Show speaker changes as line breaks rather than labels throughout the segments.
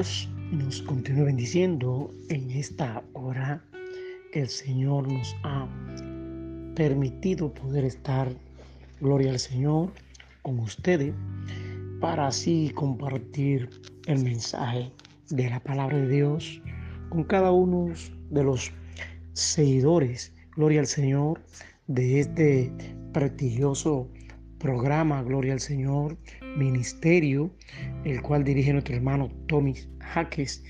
Dios nos continúe bendiciendo. En esta hora que el Señor nos ha permitido poder estar, gloria al Señor, con ustedes para así compartir el mensaje de la palabra de Dios con cada uno de los seguidores, gloria al Señor, de este prestigioso programa, gloria al Señor, ministerio, el cual dirige nuestro hermano Tommy Jaques.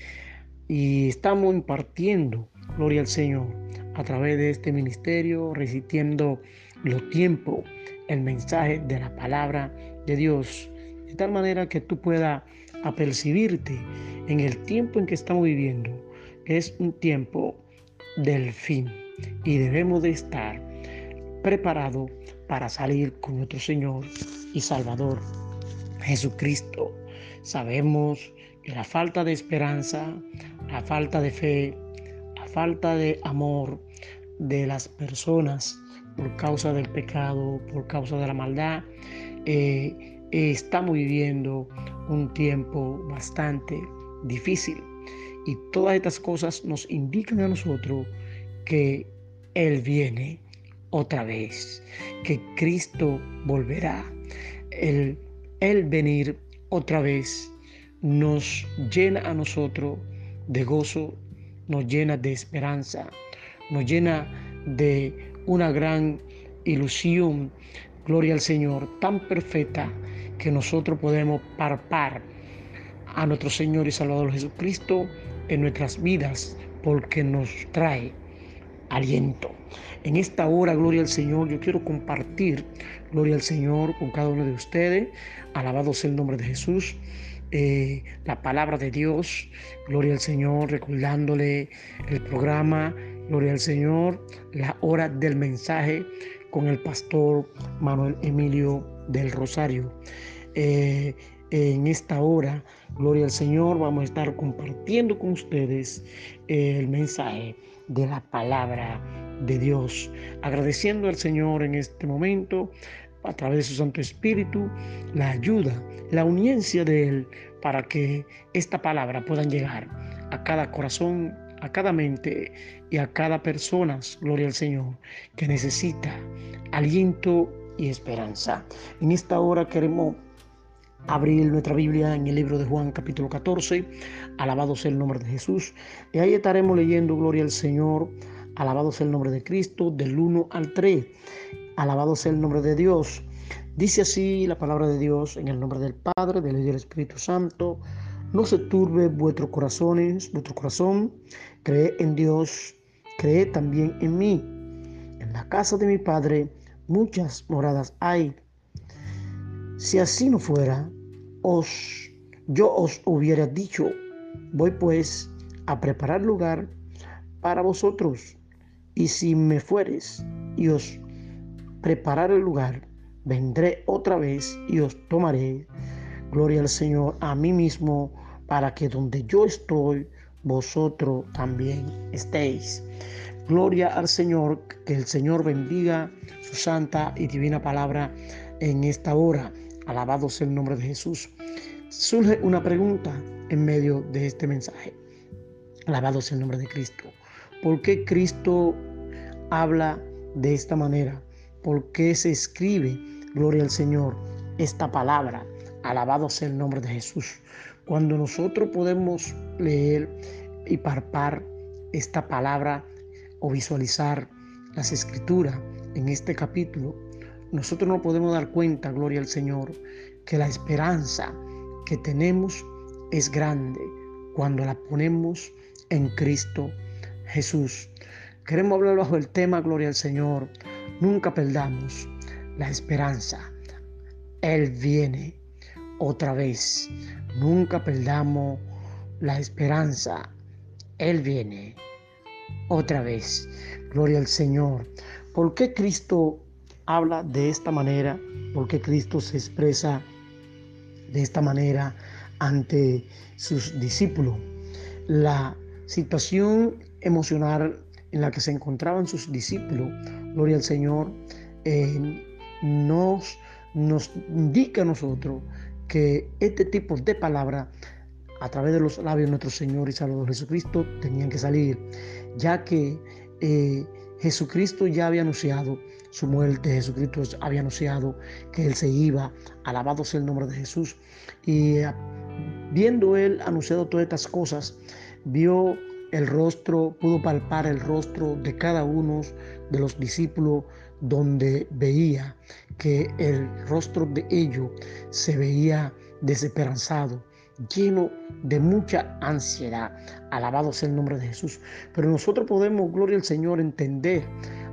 Y estamos impartiendo, gloria al Señor, a través de este ministerio, resistiendo los tiempos, el mensaje de la palabra de Dios, de tal manera que tú puedas apercibirte en el tiempo en que estamos viviendo. Es un tiempo del fin y debemos de estar preparados para salir con nuestro Señor y Salvador Jesucristo. Sabemos que la falta de esperanza, la falta de fe, la falta de amor de las personas por causa del pecado, por causa de la maldad, eh, estamos viviendo un tiempo bastante difícil. Y todas estas cosas nos indican a nosotros que Él viene otra vez, que Cristo volverá. El, el venir otra vez nos llena a nosotros de gozo, nos llena de esperanza, nos llena de una gran ilusión, gloria al Señor, tan perfecta que nosotros podemos parpar a nuestro Señor y Salvador Jesucristo en nuestras vidas porque nos trae aliento. En esta hora, gloria al Señor, yo quiero compartir, gloria al Señor, con cada uno de ustedes. Alabado sea el nombre de Jesús. Eh, la palabra de Dios, gloria al Señor, recordándole el programa, gloria al Señor, la hora del mensaje con el pastor Manuel Emilio del Rosario. Eh, en esta hora, gloria al Señor, vamos a estar compartiendo con ustedes el mensaje de la palabra de Dios, agradeciendo al Señor en este momento a través de su Santo Espíritu la ayuda, la uniencia de Él para que esta palabra pueda llegar a cada corazón, a cada mente y a cada persona, gloria al Señor, que necesita aliento y esperanza. En esta hora queremos abrir nuestra Biblia en el libro de Juan capítulo 14, alabado sea el nombre de Jesús, y ahí estaremos leyendo Gloria al Señor, alabado sea el nombre de Cristo, del 1 al 3, alabado sea el nombre de Dios. Dice así la palabra de Dios en el nombre del Padre, del Hijo y del Espíritu Santo. No se turbe vuestros corazones, vuestro corazón, cree en Dios, cree también en mí. En la casa de mi Padre muchas moradas hay si así no fuera, os, yo os hubiera dicho, voy pues a preparar lugar para vosotros. Y si me fueres y os preparar el lugar, vendré otra vez y os tomaré, gloria al Señor, a mí mismo, para que donde yo estoy, vosotros también estéis. Gloria al Señor, que el Señor bendiga su santa y divina palabra en esta hora. Alabado sea el nombre de Jesús. Surge una pregunta en medio de este mensaje. Alabado sea el nombre de Cristo. ¿Por qué Cristo habla de esta manera? ¿Por qué se escribe, gloria al Señor, esta palabra? Alabado sea el nombre de Jesús. Cuando nosotros podemos leer y parpar esta palabra o visualizar las escrituras en este capítulo, nosotros no podemos dar cuenta, gloria al Señor, que la esperanza que tenemos es grande cuando la ponemos en Cristo Jesús. Queremos hablar bajo el tema, gloria al Señor. Nunca perdamos la esperanza. Él viene otra vez. Nunca perdamos la esperanza. Él viene otra vez. Gloria al Señor. ¿Por qué Cristo habla de esta manera, porque Cristo se expresa de esta manera ante sus discípulos. La situación emocional en la que se encontraban sus discípulos, gloria al Señor, eh, nos, nos indica a nosotros que este tipo de palabra a través de los labios de nuestro Señor y Salvador Jesucristo tenían que salir, ya que eh, Jesucristo ya había anunciado su muerte, Jesucristo había anunciado que Él se iba, alabado sea el nombre de Jesús. Y eh, viendo Él anunciado todas estas cosas, vio el rostro, pudo palpar el rostro de cada uno de los discípulos donde veía que el rostro de ellos se veía desesperanzado, lleno de mucha ansiedad. Alabado sea el nombre de Jesús. Pero nosotros podemos, gloria al Señor, entender,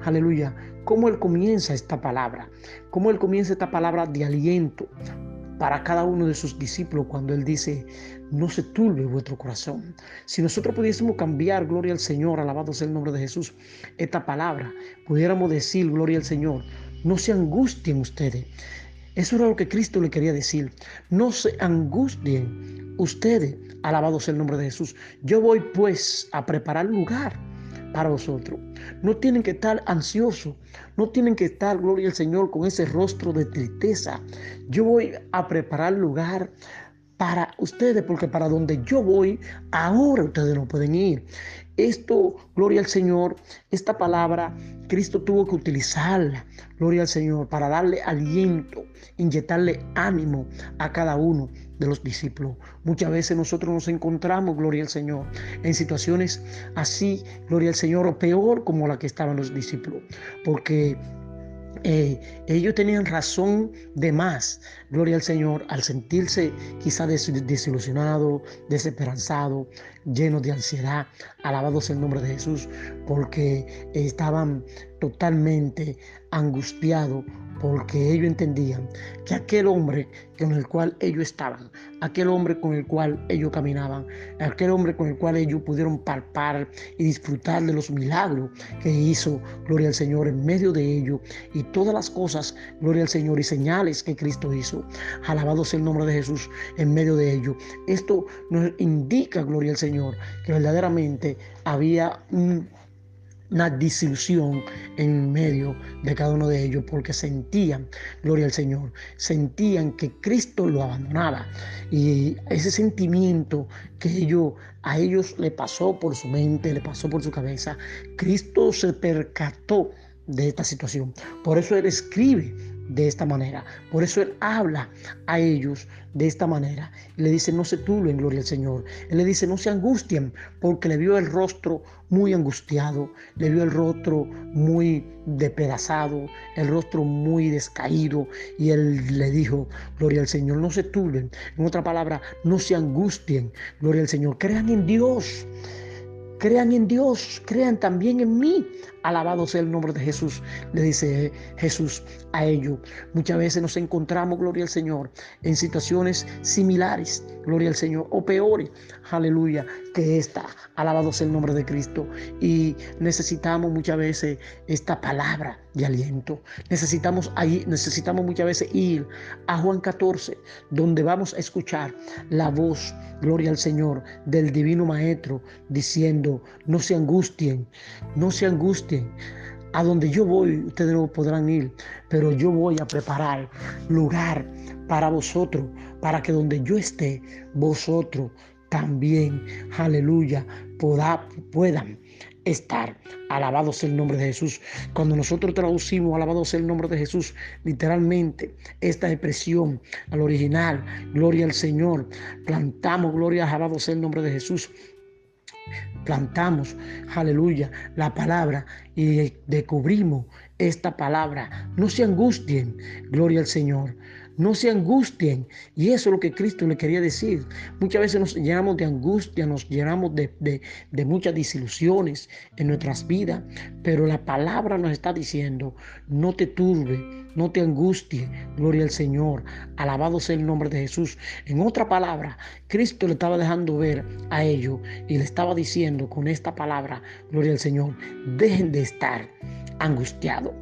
aleluya, cómo Él comienza esta palabra, cómo Él comienza esta palabra de aliento para cada uno de sus discípulos cuando Él dice, no se turbe vuestro corazón. Si nosotros pudiésemos cambiar, gloria al Señor, alabado sea el nombre de Jesús, esta palabra, pudiéramos decir, gloria al Señor, no se angustien ustedes. Eso era lo que Cristo le quería decir. No se angustien ustedes, alabado sea el nombre de Jesús. Yo voy pues a preparar lugar para vosotros. No tienen que estar ansiosos, no tienen que estar, gloria al Señor, con ese rostro de tristeza. Yo voy a preparar lugar para ustedes, porque para donde yo voy, ahora ustedes no pueden ir. Esto, gloria al Señor, esta palabra, Cristo tuvo que utilizarla, gloria al Señor, para darle aliento, inyectarle ánimo a cada uno de los discípulos. Muchas veces nosotros nos encontramos, gloria al Señor, en situaciones así, gloria al Señor, o peor como la que estaban los discípulos, porque eh, ellos tenían razón de más, gloria al Señor, al sentirse quizá desilusionado, desesperanzado, lleno de ansiedad. Alabado sea el nombre de Jesús, porque estaban totalmente angustiados porque ellos entendían que aquel hombre con el cual ellos estaban, aquel hombre con el cual ellos caminaban, aquel hombre con el cual ellos pudieron palpar y disfrutar de los milagros que hizo, gloria al Señor, en medio de ellos y todas las cosas, gloria al Señor, y señales que Cristo hizo. Alabado sea el nombre de Jesús en medio de ellos. Esto nos indica, gloria al Señor, que verdaderamente había un una disilusión en medio de cada uno de ellos porque sentían, gloria al Señor, sentían que Cristo lo abandonaba y ese sentimiento que ellos, a ellos le pasó por su mente, le pasó por su cabeza, Cristo se percató de esta situación. Por eso Él escribe de esta manera. Por eso Él habla a ellos de esta manera. le dice, no se turben, gloria al Señor. Él le dice, no se angustien, porque le vio el rostro muy angustiado, le vio el rostro muy despedazado, el rostro muy descaído. Y Él le dijo, gloria al Señor, no se turben. En otra palabra, no se angustien, gloria al Señor. Crean en Dios. Crean en Dios, crean también en mí. Alabado sea el nombre de Jesús, le dice Jesús a ellos. Muchas veces nos encontramos, gloria al Señor, en situaciones similares, gloria al Señor, o peores, aleluya, que esta. Alabado sea el nombre de Cristo. Y necesitamos muchas veces esta palabra de aliento. Necesitamos, ahí, necesitamos muchas veces ir a Juan 14, donde vamos a escuchar la voz, gloria al Señor, del Divino Maestro, diciendo, no se angustien, no se angustien. A donde yo voy, ustedes no podrán ir, pero yo voy a preparar lugar para vosotros, para que donde yo esté, vosotros también, aleluya, puedan estar. Alabado sea el nombre de Jesús. Cuando nosotros traducimos alabado sea el nombre de Jesús, literalmente esta expresión al original, gloria al Señor, plantamos, gloria, alabado sea el nombre de Jesús plantamos, aleluya, la palabra y descubrimos esta palabra. No se angustien, gloria al Señor. No se angustien. Y eso es lo que Cristo le quería decir. Muchas veces nos llenamos de angustia, nos llenamos de, de, muchas desilusiones en nuestras vidas. Pero la palabra nos está diciendo, no te turbe, no te angustie. Gloria al Señor. Alabado sea el nombre de Jesús. En otra palabra, Cristo le estaba dejando ver a ellos y le estaba diciendo con esta palabra, gloria al Señor, dejen de estar angustiados.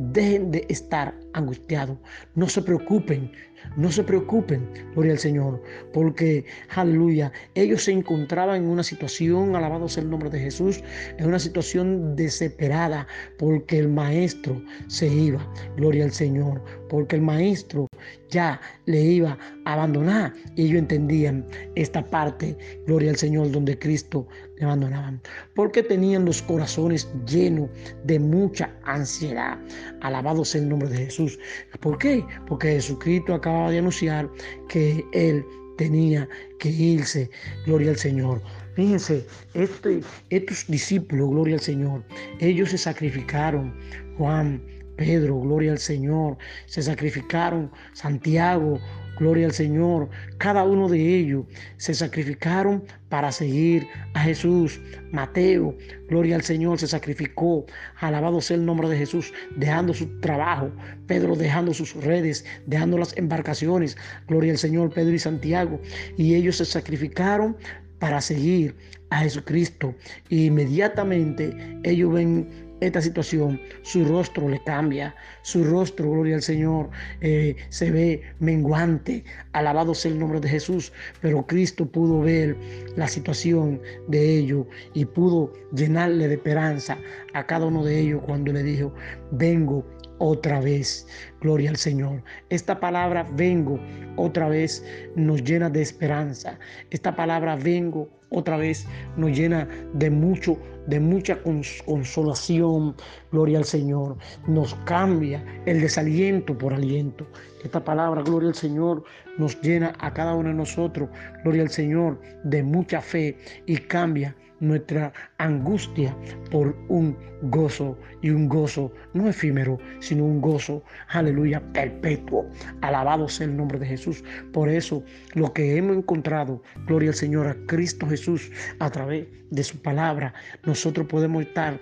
Dejen de estar angustiados. No se preocupen, no se preocupen, gloria al Señor, porque, aleluya, ellos se encontraban en una situación, alabado sea el nombre de Jesús, en una situación desesperada, porque el maestro se iba, gloria al Señor, porque el maestro ya le iba a abandonar. Y ellos entendían esta parte, gloria al Señor, donde Cristo le abandonaban. Porque tenían los corazones llenos de mucha ansiedad. Alabado el nombre de Jesús. ¿Por qué? Porque Jesucristo acababa de anunciar que Él tenía que irse, gloria al Señor. Fíjense, este, estos discípulos, gloria al Señor, ellos se sacrificaron. Juan, Pedro, gloria al Señor, se sacrificaron. Santiago, gloria al Señor. Cada uno de ellos se sacrificaron para seguir a Jesús. Mateo, gloria al Señor, se sacrificó. Alabado sea el nombre de Jesús, dejando su trabajo. Pedro dejando sus redes, dejando las embarcaciones. Gloria al Señor, Pedro y Santiago. Y ellos se sacrificaron para seguir a Jesucristo. Y inmediatamente ellos ven esta situación, su rostro le cambia, su rostro, gloria al Señor, eh, se ve menguante, alabado sea el nombre de Jesús, pero Cristo pudo ver la situación de ellos y pudo llenarle de esperanza a cada uno de ellos cuando le dijo, vengo otra vez. Gloria al Señor. Esta palabra vengo otra vez nos llena de esperanza. Esta palabra vengo otra vez nos llena de mucho, de mucha consolación. Gloria al Señor. Nos cambia el desaliento por aliento. Esta palabra, gloria al Señor, nos llena a cada uno de nosotros, gloria al Señor, de mucha fe y cambia nuestra angustia por un gozo y un gozo no efímero, sino un gozo, aleluya, perpetuo. Alabado sea el nombre de Jesús. Por eso lo que hemos encontrado, gloria al Señor, a Cristo Jesús, a través de su palabra, nosotros podemos estar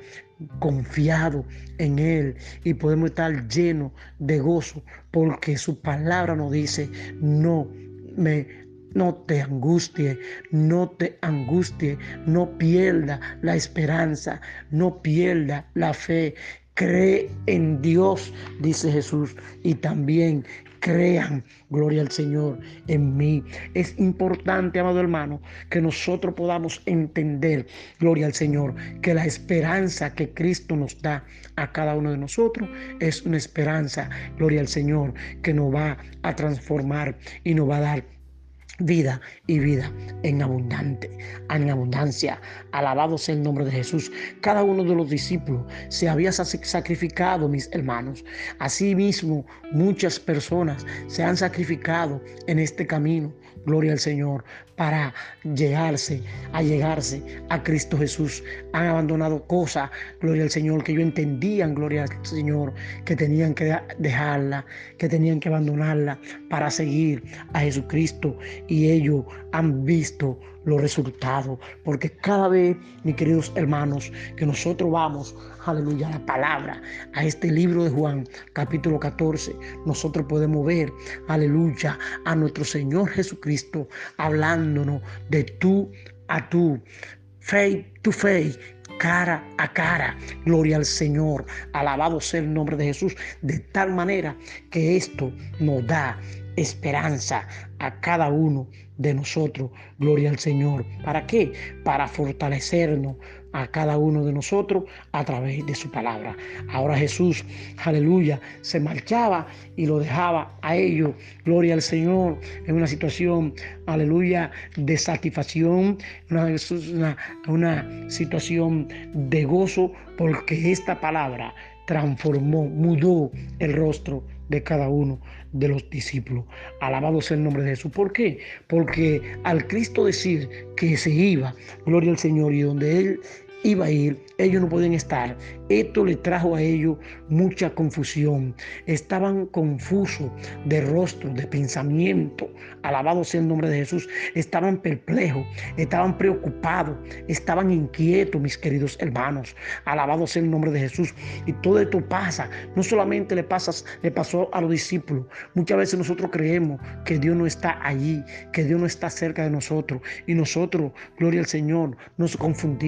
confiados en Él y podemos estar llenos de gozo porque su palabra nos dice, no me no te angustie, no te angustie, no pierda la esperanza, no pierda la fe. Cree en Dios, dice Jesús, y también crean, gloria al Señor, en mí. Es importante, amado hermano, que nosotros podamos entender, gloria al Señor, que la esperanza que Cristo nos da a cada uno de nosotros es una esperanza, gloria al Señor, que nos va a transformar y nos va a dar vida y vida en abundante, en abundancia. Alabado sea el nombre de Jesús. Cada uno de los discípulos se había sacrificado, mis hermanos. Asimismo, muchas personas se han sacrificado en este camino. Gloria al Señor para llegarse, a llegarse a Cristo Jesús. Han abandonado cosas, gloria al Señor, que ellos entendían, gloria al Señor, que tenían que dejarla, que tenían que abandonarla para seguir a Jesucristo. Y ellos han visto los resultados, porque cada vez, mis queridos hermanos, que nosotros vamos, aleluya, a la palabra, a este libro de Juan, capítulo 14, nosotros podemos ver, aleluya, a nuestro Señor Jesucristo hablándonos de tú a tú, fe to fe, cara a cara. Gloria al Señor. Alabado sea el nombre de Jesús. De tal manera que esto nos da esperanza a cada uno de nosotros. Gloria al Señor. ¿Para qué? Para fortalecernos a cada uno de nosotros a través de su palabra. Ahora Jesús, aleluya, se marchaba y lo dejaba a ellos. Gloria al Señor en una situación, aleluya, de satisfacción, una, una, una situación de gozo, porque esta palabra transformó, mudó el rostro de cada uno de los discípulos. Alabado sea el nombre de Jesús. ¿Por qué? Porque al Cristo decir que se iba, gloria al Señor, y donde Él iba a ir, ellos no podían estar. Esto le trajo a ellos mucha confusión. Estaban confusos de rostro, de pensamiento. Alabado sea el nombre de Jesús. Estaban perplejos, estaban preocupados, estaban inquietos, mis queridos hermanos. Alabado sea el nombre de Jesús. Y todo esto pasa. No solamente le, pasa, le pasó a los discípulos. Muchas veces nosotros creemos que Dios no está allí, que Dios no está cerca de nosotros. Y nosotros, gloria al Señor, nos confundimos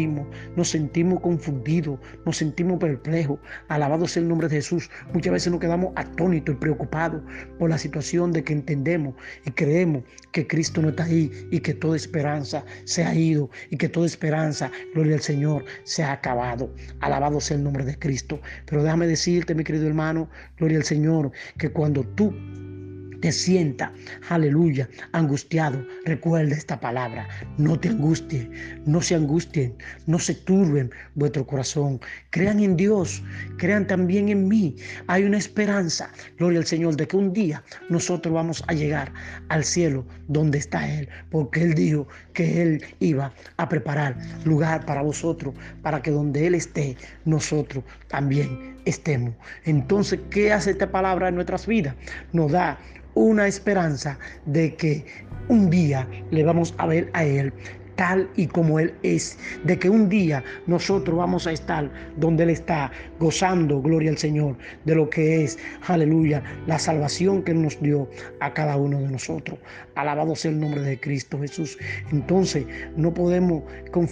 nos sentimos confundidos, nos sentimos perplejos. Alabado sea el nombre de Jesús. Muchas veces nos quedamos atónitos y preocupados por la situación de que entendemos y creemos que Cristo no está ahí y que toda esperanza se ha ido y que toda esperanza, gloria al Señor, se ha acabado. Alabado sea el nombre de Cristo. Pero déjame decirte, mi querido hermano, gloria al Señor, que cuando tú te sienta, aleluya, angustiado, recuerda esta palabra. No te angustie, no se angustien, no se turben vuestro corazón. Crean en Dios, crean también en mí. Hay una esperanza, gloria al Señor, de que un día nosotros vamos a llegar al cielo donde está Él, porque Él dijo que Él iba a preparar lugar para vosotros, para que donde Él esté, nosotros también estemos. Entonces, ¿qué hace esta palabra en nuestras vidas? Nos da una esperanza de que un día le vamos a ver a Él tal y como Él es, de que un día nosotros vamos a estar donde Él está, gozando, gloria al Señor, de lo que es, aleluya, la salvación que nos dio a cada uno de nosotros. Alabado sea el nombre de Cristo Jesús. Entonces, no podemos,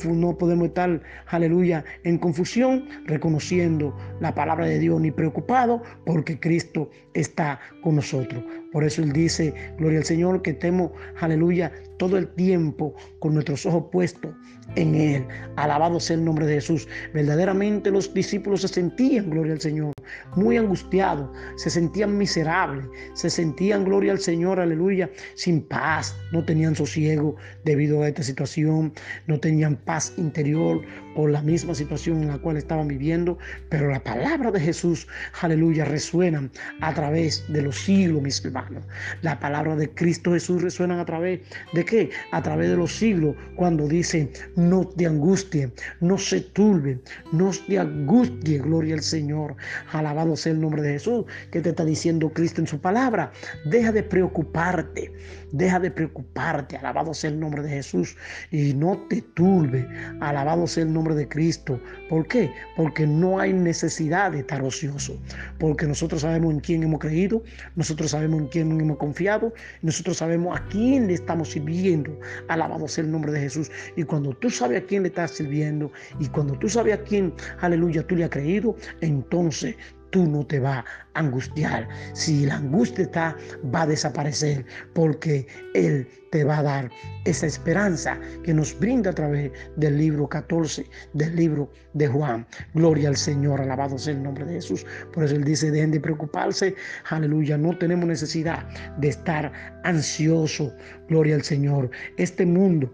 no podemos estar, aleluya, en confusión, reconociendo la palabra de Dios, ni preocupado, porque Cristo está con nosotros. Por eso Él dice, gloria al Señor, que estemos, aleluya, todo el tiempo con nuestros ojos puestos en Él. Alabado sea el nombre de Jesús. Verdaderamente los discípulos se sentían, gloria al Señor, muy angustiados, se sentían miserables, se sentían, gloria al Señor, aleluya, sin paz, no tenían sosiego debido a esta situación, no tenían paz interior por la misma situación en la cual estaban viviendo, pero la palabra de Jesús, aleluya, resuena a través de los siglos, mis hermanos. La palabra de Cristo Jesús resuena a través de qué? A través de los siglos, cuando dice, no te angustie, no se turbe, no te angustie, gloria al Señor. Alabado sea el nombre de Jesús, que te está diciendo Cristo en su palabra. Deja de preocuparte, deja de preocuparte, alabado sea el nombre de Jesús, y no te turbe, alabado sea el nombre de Cristo. ¿Por qué? Porque no hay necesidad de estar ocioso. Porque nosotros sabemos en quién hemos creído, nosotros sabemos en quién hemos confiado, nosotros sabemos a quién le estamos sirviendo. Alabado sea el nombre de Jesús. Y cuando tú sabes a quién le estás sirviendo y cuando tú sabes a quién, aleluya, tú le has creído, entonces tú no te vas a angustiar. Si la angustia está, va a desaparecer porque Él te va a dar esa esperanza que nos brinda a través del libro 14 del libro de Juan. Gloria al Señor, alabado sea el nombre de Jesús. Por eso Él dice, dejen de preocuparse. Aleluya, no tenemos necesidad de estar ansioso. Gloria al Señor. Este mundo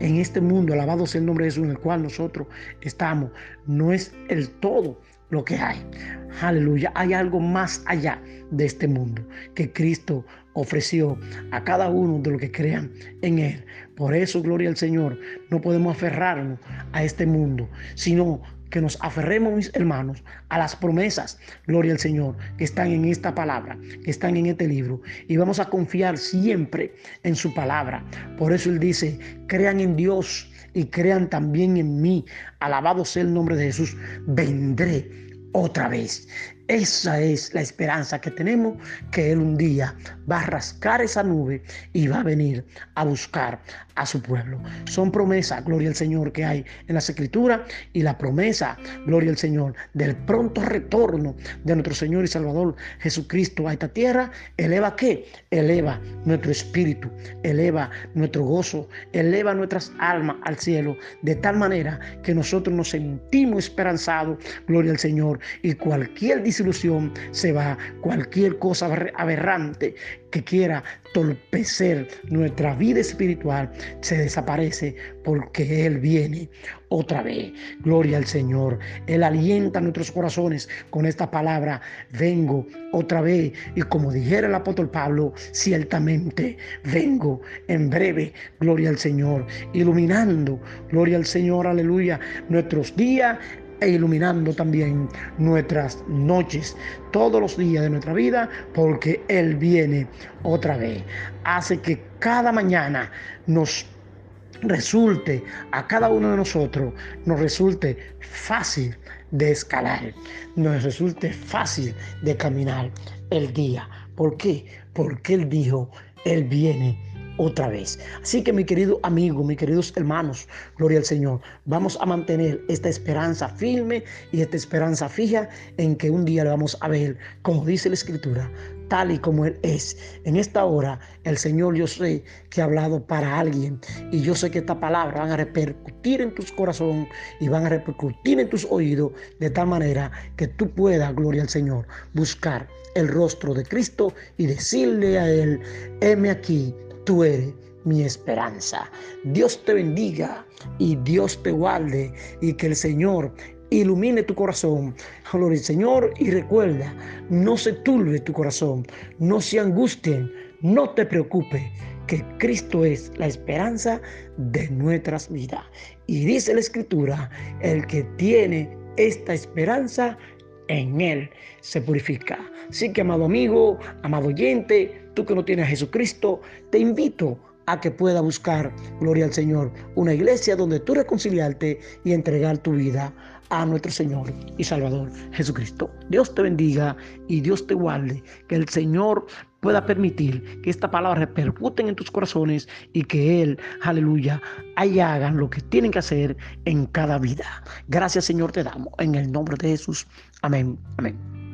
en este mundo, alabado sea el nombre de Jesús, en el cual nosotros estamos, no es el todo lo que hay. Aleluya, hay algo más allá de este mundo que Cristo ofreció a cada uno de los que crean en Él. Por eso, gloria al Señor, no podemos aferrarnos a este mundo, sino que nos aferremos, mis hermanos, a las promesas, gloria al Señor, que están en esta palabra, que están en este libro. Y vamos a confiar siempre en su palabra. Por eso Él dice, crean en Dios y crean también en mí. Alabado sea el nombre de Jesús. Vendré otra vez. Esa es la esperanza que tenemos, que Él un día va a rascar esa nube y va a venir a buscar a su pueblo. Son promesas, gloria al Señor, que hay en las escrituras y la promesa, gloria al Señor, del pronto retorno de nuestro Señor y Salvador Jesucristo a esta tierra, eleva qué? Eleva nuestro espíritu, eleva nuestro gozo, eleva nuestras almas al cielo, de tal manera que nosotros nos sentimos esperanzados, gloria al Señor, y cualquier ilusión se va, cualquier cosa aberrante que quiera torpecer nuestra vida espiritual se desaparece porque Él viene otra vez. Gloria al Señor. Él alienta nuestros corazones con esta palabra. Vengo otra vez. Y como dijera el apóstol Pablo, ciertamente vengo en breve. Gloria al Señor. Iluminando. Gloria al Señor. Aleluya. Nuestros días e iluminando también nuestras noches, todos los días de nuestra vida, porque Él viene otra vez. Hace que cada mañana nos resulte a cada uno de nosotros, nos resulte fácil de escalar, nos resulte fácil de caminar el día. ¿Por qué? Porque Él dijo, Él viene otra vez. Así que mi querido amigo, mis queridos hermanos, gloria al Señor, vamos a mantener esta esperanza firme y esta esperanza fija en que un día le vamos a ver, como dice la Escritura, tal y como Él es. En esta hora, el Señor yo sé que ha hablado para alguien y yo sé que esta palabra van a repercutir en tus corazón y van a repercutir en tus oídos de tal manera que tú puedas, gloria al Señor, buscar el rostro de Cristo y decirle a Él, heme aquí, tú eres mi esperanza. Dios te bendiga y Dios te guarde y que el Señor ilumine tu corazón. Gloria al Señor y recuerda, no se turbe tu corazón, no se angustien, no te preocupes, que Cristo es la esperanza de nuestras vidas. Y dice la Escritura, el que tiene esta esperanza, en Él se purifica. Así que, amado amigo, amado oyente, tú que no tienes a Jesucristo, te invito a que pueda buscar, gloria al Señor, una iglesia donde tú reconciliarte y entregar tu vida a nuestro Señor y Salvador Jesucristo. Dios te bendiga y Dios te guarde. Que el Señor pueda permitir que esta palabra repercuten en tus corazones y que Él, aleluya, ahí hagan lo que tienen que hacer en cada vida. Gracias Señor te damos en el nombre de Jesús. Amén. Amén.